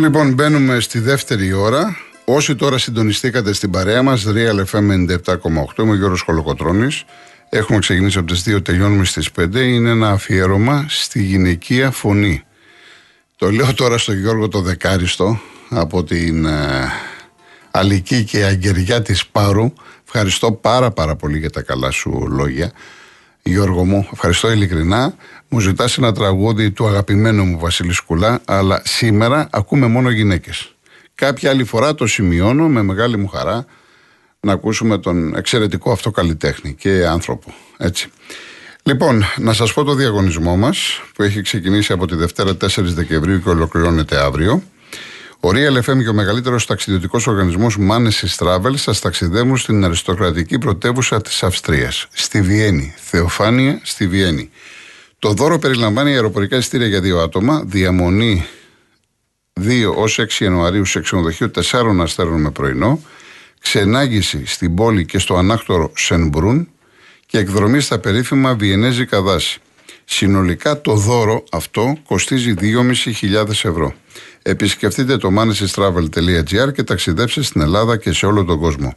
Λοιπόν, μπαίνουμε στη δεύτερη ώρα. Όσοι τώρα συντονιστήκατε στην παρέα μας, Real FM 97,8, είμαι ο Γιώργος Χολοκοτρόνη. Έχουμε ξεκινήσει από τις 2, τελειώνουμε στις 5. Είναι ένα αφιέρωμα στη γυναικεία φωνή. Το λέω τώρα στον Γιώργο το Δεκάριστο από την ε, Αλική και Αγγεριά της Πάρου. Ευχαριστώ πάρα πάρα πολύ για τα καλά σου λόγια. Γιώργο μου, ευχαριστώ ειλικρινά. Μου ζητάς ένα τραγούδι του αγαπημένου μου Βασίλη Σκουλά, αλλά σήμερα ακούμε μόνο γυναίκες. Κάποια άλλη φορά το σημειώνω με μεγάλη μου χαρά να ακούσουμε τον εξαιρετικό αυτό καλλιτέχνη και άνθρωπο. Έτσι. Λοιπόν, να σας πω το διαγωνισμό μας που έχει ξεκινήσει από τη Δευτέρα 4 Δεκεμβρίου και ολοκληρώνεται αύριο. Ο Real FM και ο μεγαλύτερος ταξιδιωτικός οργανισμός Manes Travel σας ταξιδεύουν στην αριστοκρατική πρωτεύουσα της Αυστρίας, στη Βιέννη. Θεοφάνεια στη Βιέννη. Το δώρο περιλαμβάνει αεροπορικά ειστήρια για δύο άτομα, διαμονή 2 ως 6 Ιανουαρίου σε ξενοδοχείο 4 αστέρων με πρωινό, ξενάγηση στην πόλη και στο ανάκτορο Σενμπρούν και εκδρομή στα περίφημα Βιενέζικα δάση. Συνολικά το δώρο αυτό κοστίζει 2.500 ευρώ. Επισκεφτείτε το manesistravel.gr και ταξιδέψτε στην Ελλάδα και σε όλο τον κόσμο.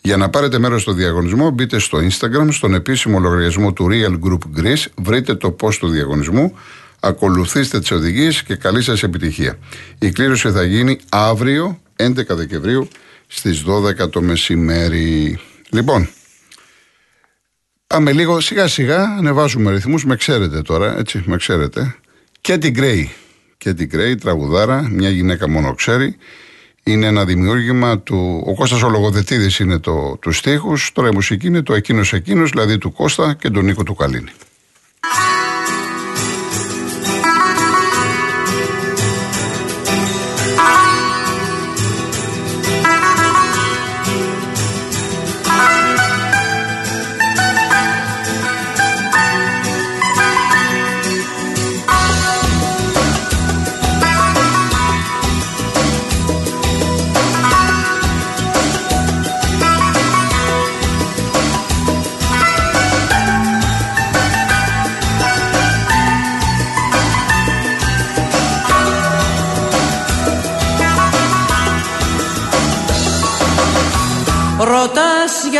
Για να πάρετε μέρος στο διαγωνισμό, μπείτε στο Instagram, στον επίσημο λογαριασμό του Real Group Greece, βρείτε το post του διαγωνισμού, ακολουθήστε τις οδηγίες και καλή σας επιτυχία. Η κλήρωση θα γίνει αύριο, 11 Δεκεμβρίου, στις 12 το μεσημέρι. Λοιπόν, πάμε λίγο σιγά σιγά, ανεβάζουμε ρυθμούς, με ξέρετε τώρα, έτσι, με ξέρετε. Και την Gray, και την Gray, τραγουδάρα, μια γυναίκα μόνο ξέρει. Είναι ένα δημιούργημα του. Ο Κώστας ο Λογοδετήδης είναι το, τους στίχους, τώρα η μουσική είναι το εκείνος εκείνος, δηλαδή του Κώστα και τον Νίκο του Καλίνη.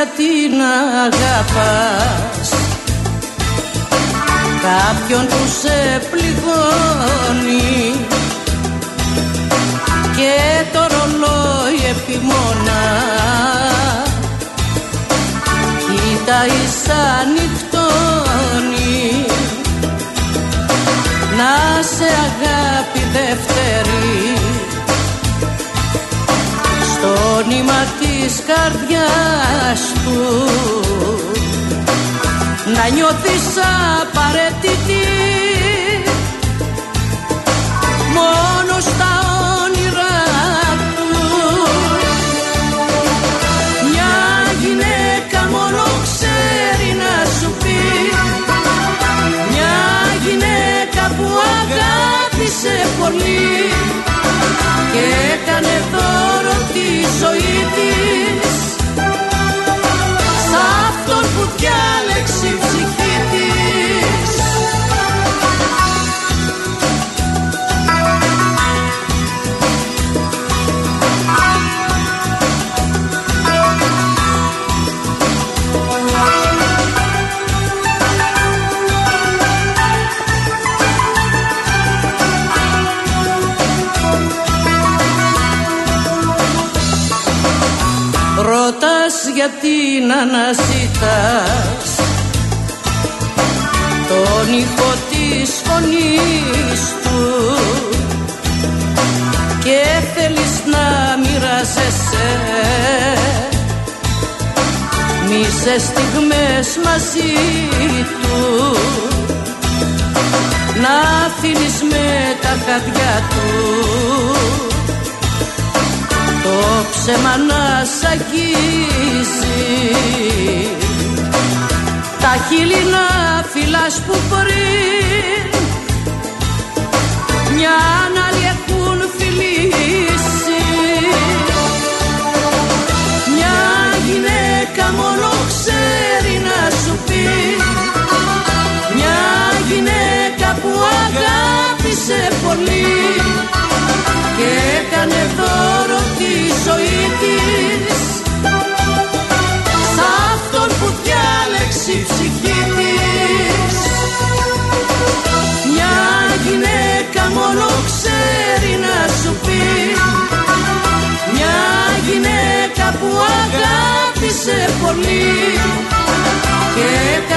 Γιατί να αγαπάς. Κάποιον που σε πληγώνει και το ρολόι επιμονά. Κοίταει σαν νυχτώνει να σε αγάπη δεύτερη στο νήμα της καρδιάς του. Να νιώθεις απαραίτητη. Μόνος στα αυτόν που γιατί να αναζητάς τον ήχο της φωνής του και θέλεις να μοιράζεσαι. Μισές στιγμές μαζί του. Να αφήνεις με τα χαδιά του το ψέμα να σ' αγγίζει τα χείλη να φυλάς που πριν αγάπησε πολύ. Και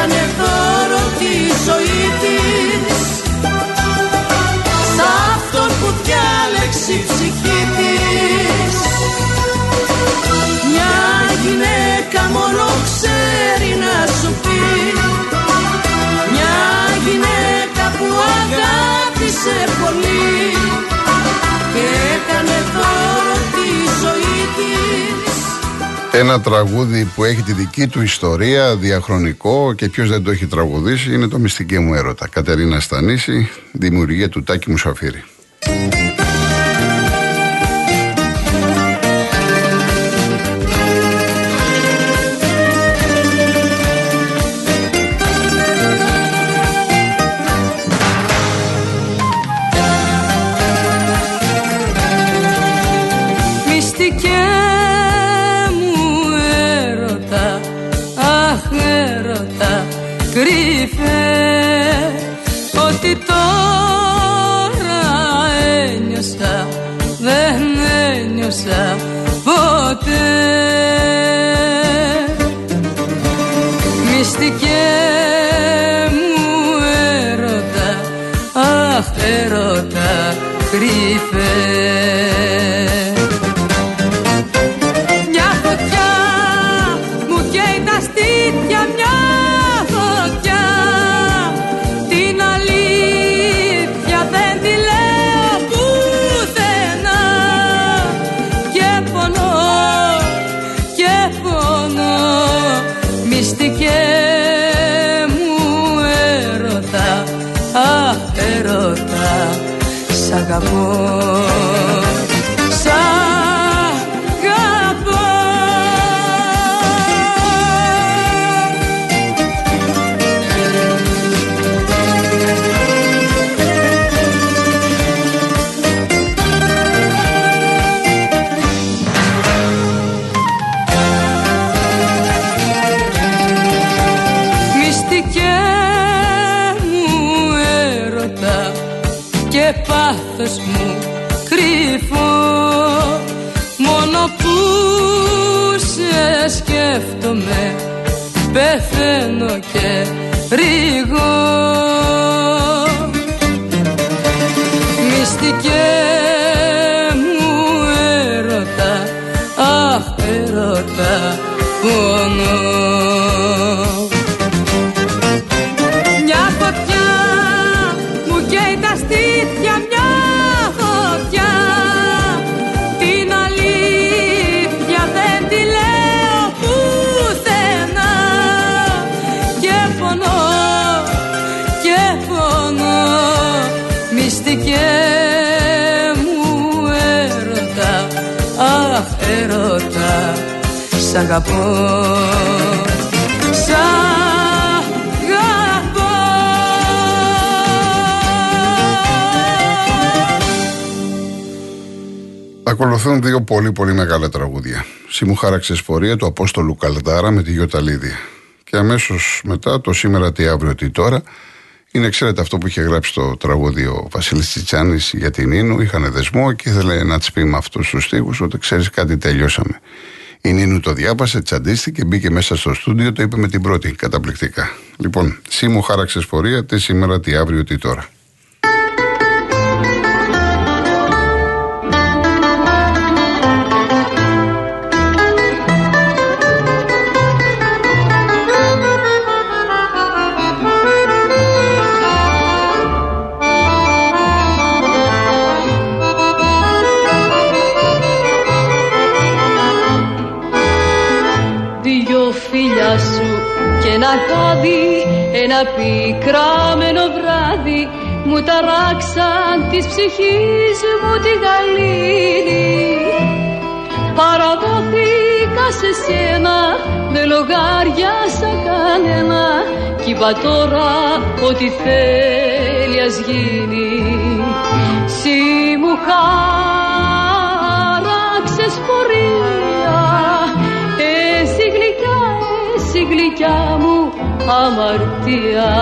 Ένα τραγούδι που έχει τη δική του ιστορία, διαχρονικό και ποιος δεν το έχει τραγουδήσει είναι το Μυστική μου έρωτα. Κατερίνα Στανίση, δημιουργία του Τάκη Μουσαφίρη. Σ' αγαπώ Σ' αγαπώ Ακολουθούν δύο πολύ πολύ μεγάλα τραγούδια. Σήμου χάραξες πορεία του Απόστολου Καλδάρα με τη Γιωταλίδια. Και αμέσως μετά το σήμερα τι αύριο τι τώρα είναι, ξέρετε, αυτό που είχε γράψει το τραγούδι ο Βασίλης Τσιτσάνης για την Ίνου. Είχαν δεσμό και ήθελε να της πει με αυτούς τους στίχους ότι ξέρεις κάτι, τελειώσαμε. Η Νίνου το διάβασε, τσαντίστηκε, μπήκε μέσα στο στούντιο, το είπε με την πρώτη. Καταπληκτικά. Λοιπόν, Σήμου χάραξε πορεία, τι σήμερα, τι αύριο, τι τώρα. Ένα πικραμένο βράδυ Μου ταράξαν της ψυχής μου τη γαλήνη. Παραδόθηκα σε σένα Δεν λογάριασα κανένα Κι είπα τώρα ότι θέλει ας γίνει. Συ μου χάραξες γλυκιά μου αμαρτία.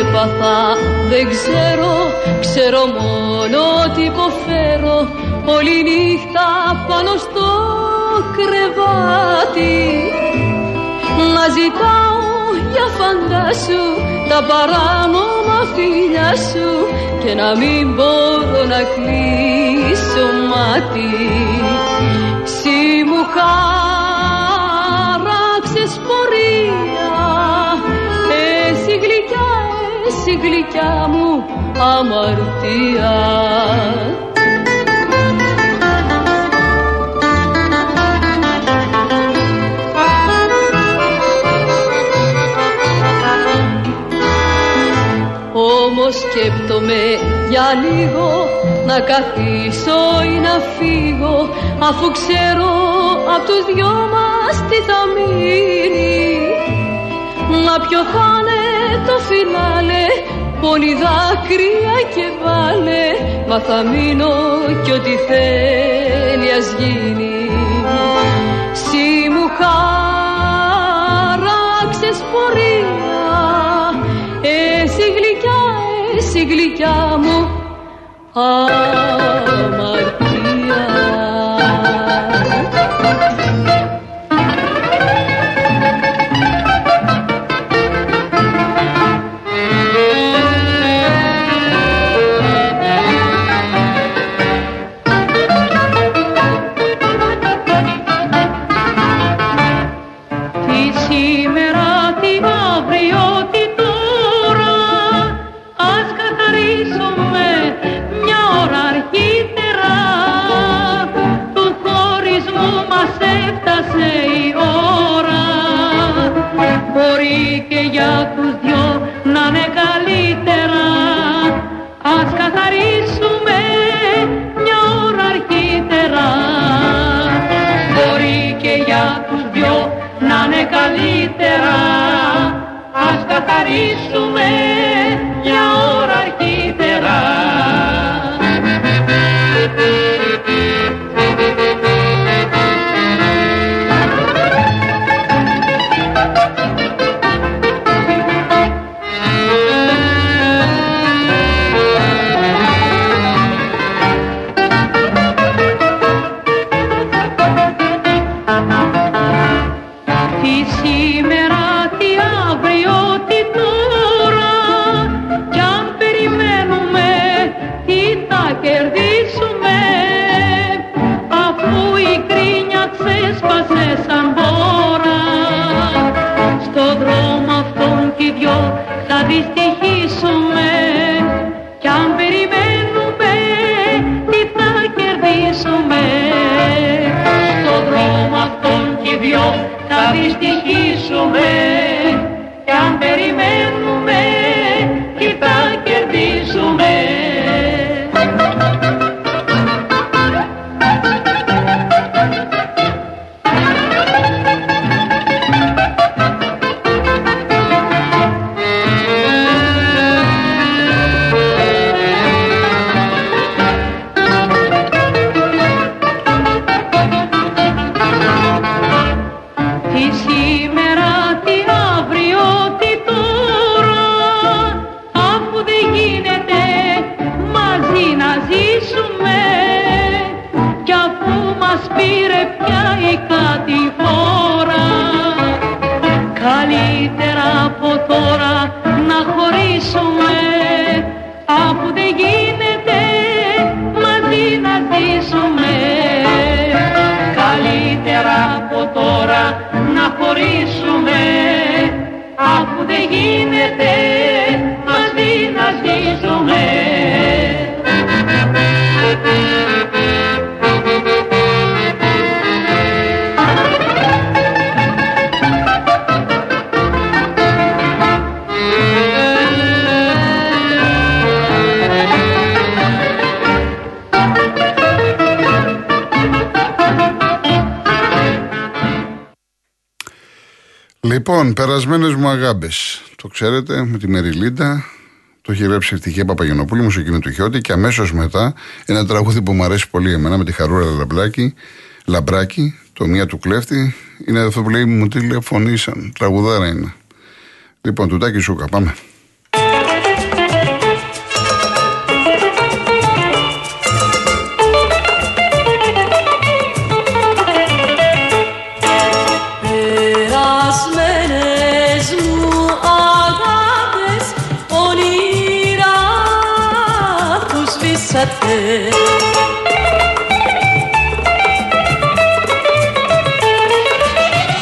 Έπαθα δεν ξέρω Ξέρω μόνο ότι υποφέρω. Όλη νύχτα πάνω στο κρεβάτι. Να ζητάω για φαντάσου Τα παράνομα φίλια σου Και να μην μπορώ να κλείσω μάτι. Συ μου χάραξες πορεία Εσύ γλυκιά, εσύ γλυκιά μου αμαρτία σκέπτομαι για λίγο να καθίσω ή να φύγω αφού ξέρω απ' τους δυο μας τι θα μείνει. Μα ποιο θα είναι το φινάλε Πόνοι δάκρυα και βάλε Μα θα μείνω κι ό,τι θέλει ας γίνει αμαρτία Ας καθαρίσουμε μια Κι αν μας πήρε πια η κατηφόρα. Καλύτερα από τώρα να χωρίσουμε Αφού δεν γίνεται μαζί να ζήσουμε. Καλύτερα από τώρα να χωρίσουμε Λοιπόν, περασμένες μου αγάπε. Το ξέρετε, με τη Μεριλίντα. Το έχει γράψει η Ευτυχία Παπαγενοπούλου, μουσική του Χιώτη. Και αμέσως μετά ένα τραγούδι που μου αρέσει πολύ εμένα με τη Χαρούρα Λαμπράκη. Λαμπράκη, το μία του κλέφτη. Είναι αυτό που λέει μου τηλεφωνήσαν. Τραγουδάρα είναι. Λοιπόν, τουτάκι σούκα, πάμε. Σβήσατε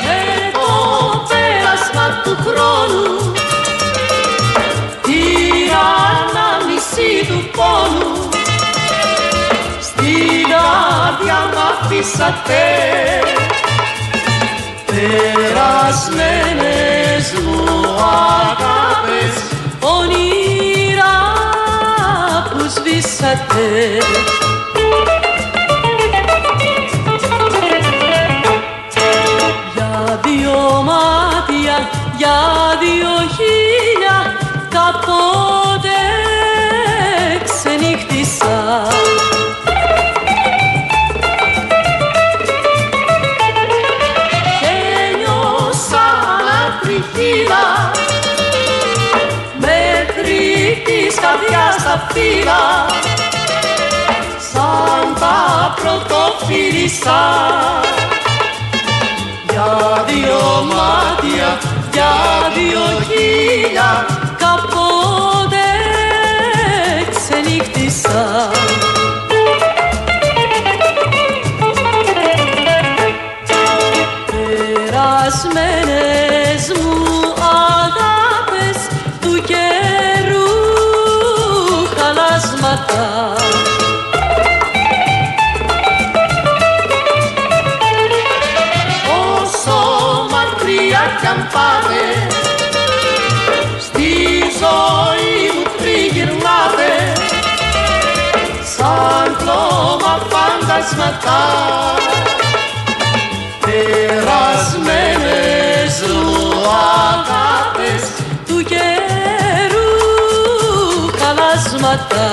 Με το πέρασμα του χρόνου την ανάμνηση του πόνου στην άδεια μ' αφήσατε. Περασμένες μου αγάπες σβήσατε Για δύο μάτια, για δύο χίλια κάποτε ξενύχτησα. Και νιώσα ανατριχίλα μέχρι της καρδιάς τα φύλλα σαν τα πρωτοφύλισσα για δύο μάτια, για δύο χίλια κάποτε φαντασματά Περασμένες μου αγάπες Του καιρού χαλάσματα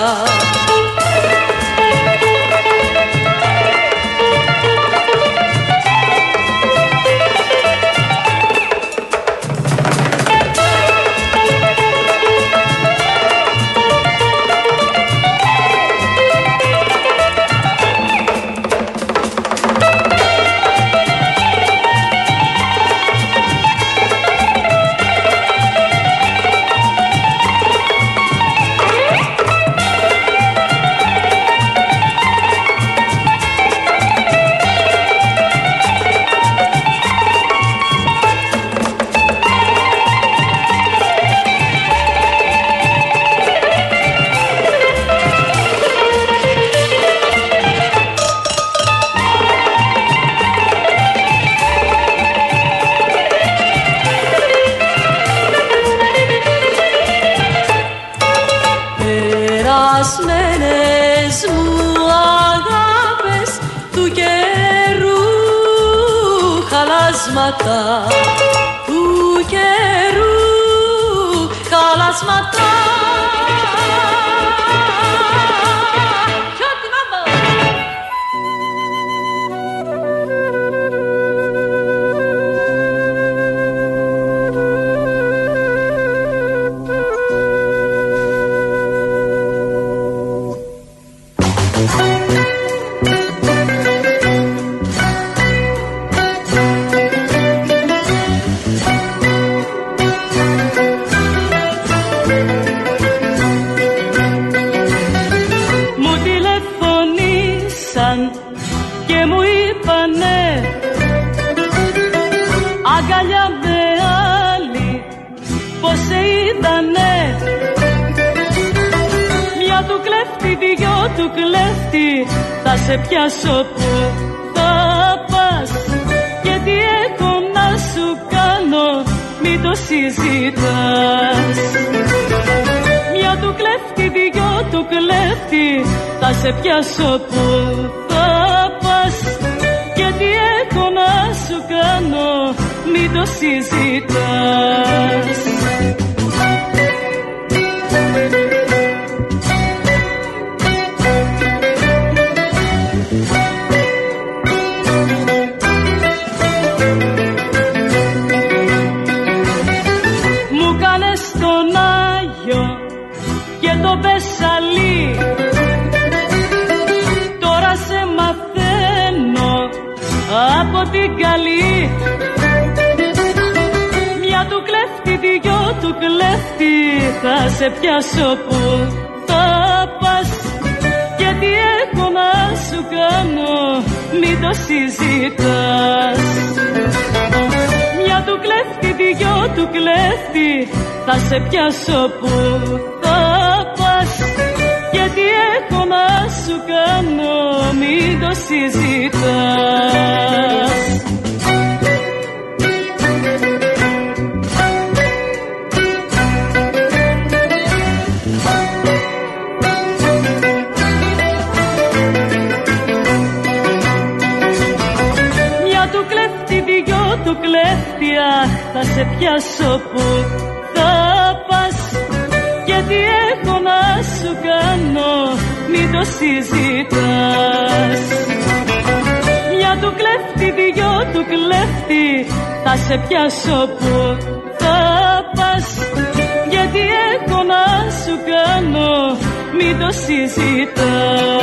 του κλέφτη Θα σε πιάσω που θα πας. Και τι έχω να σου κάνω Μη το συζητάς. Μια του κλέφτη, δυο του κλέφτη Θα σε πιάσω που θα πας. Και τι έχω να σου κάνω Μην το συζητάς το Μπεσαλή Τώρα σε μαθαίνω από την καλή. Μια του κλέφτη, δυο του κλέφτη Θα σε πιάσω που θα πας. Και Γιατί έχω να σου κάνω μην το συζητάς. Μια του κλέφτη, δυο του κλέφτη θα σε πιάσω που θα πας Γιατί έχω να σου κάνω μην το συζητάς μην το συζητάς. Μια του κλέφτη, δυο του κλέφτη θα σε πιάσω που θα πας. Γιατί έχω να σου κάνω μην το συζητάς